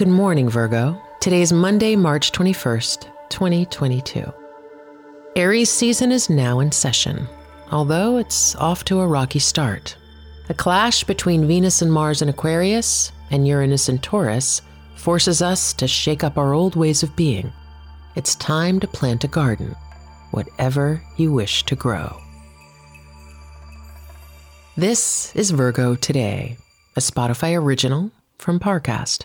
Good morning, Virgo. Today is Monday, March 21st, 2022. Aries season is now in session, although it's off to a rocky start. A clash between Venus and Mars in Aquarius and Uranus in Taurus forces us to shake up our old ways of being. It's time to plant a garden, whatever you wish to grow. This is Virgo Today, a Spotify original from Parcast.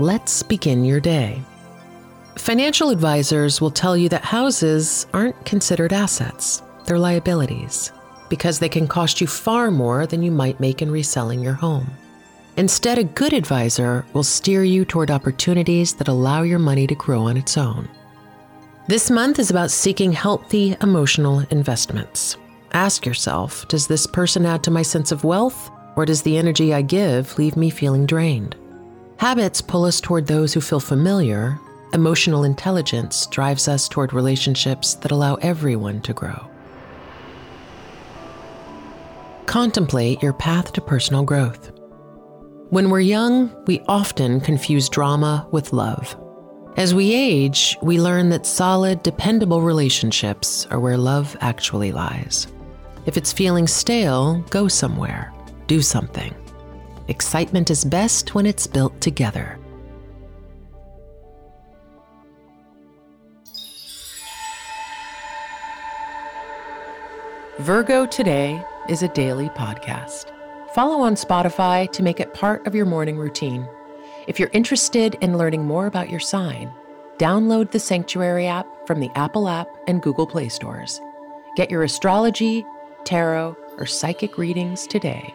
Let's begin your day. Financial advisors will tell you that houses aren't considered assets, they're liabilities, because they can cost you far more than you might make in reselling your home. Instead, a good advisor will steer you toward opportunities that allow your money to grow on its own. This month is about seeking healthy emotional investments. Ask yourself Does this person add to my sense of wealth, or does the energy I give leave me feeling drained? Habits pull us toward those who feel familiar. Emotional intelligence drives us toward relationships that allow everyone to grow. Contemplate your path to personal growth. When we're young, we often confuse drama with love. As we age, we learn that solid, dependable relationships are where love actually lies. If it's feeling stale, go somewhere, do something. Excitement is best when it's built together. Virgo Today is a daily podcast. Follow on Spotify to make it part of your morning routine. If you're interested in learning more about your sign, download the Sanctuary app from the Apple app and Google Play stores. Get your astrology, tarot, or psychic readings today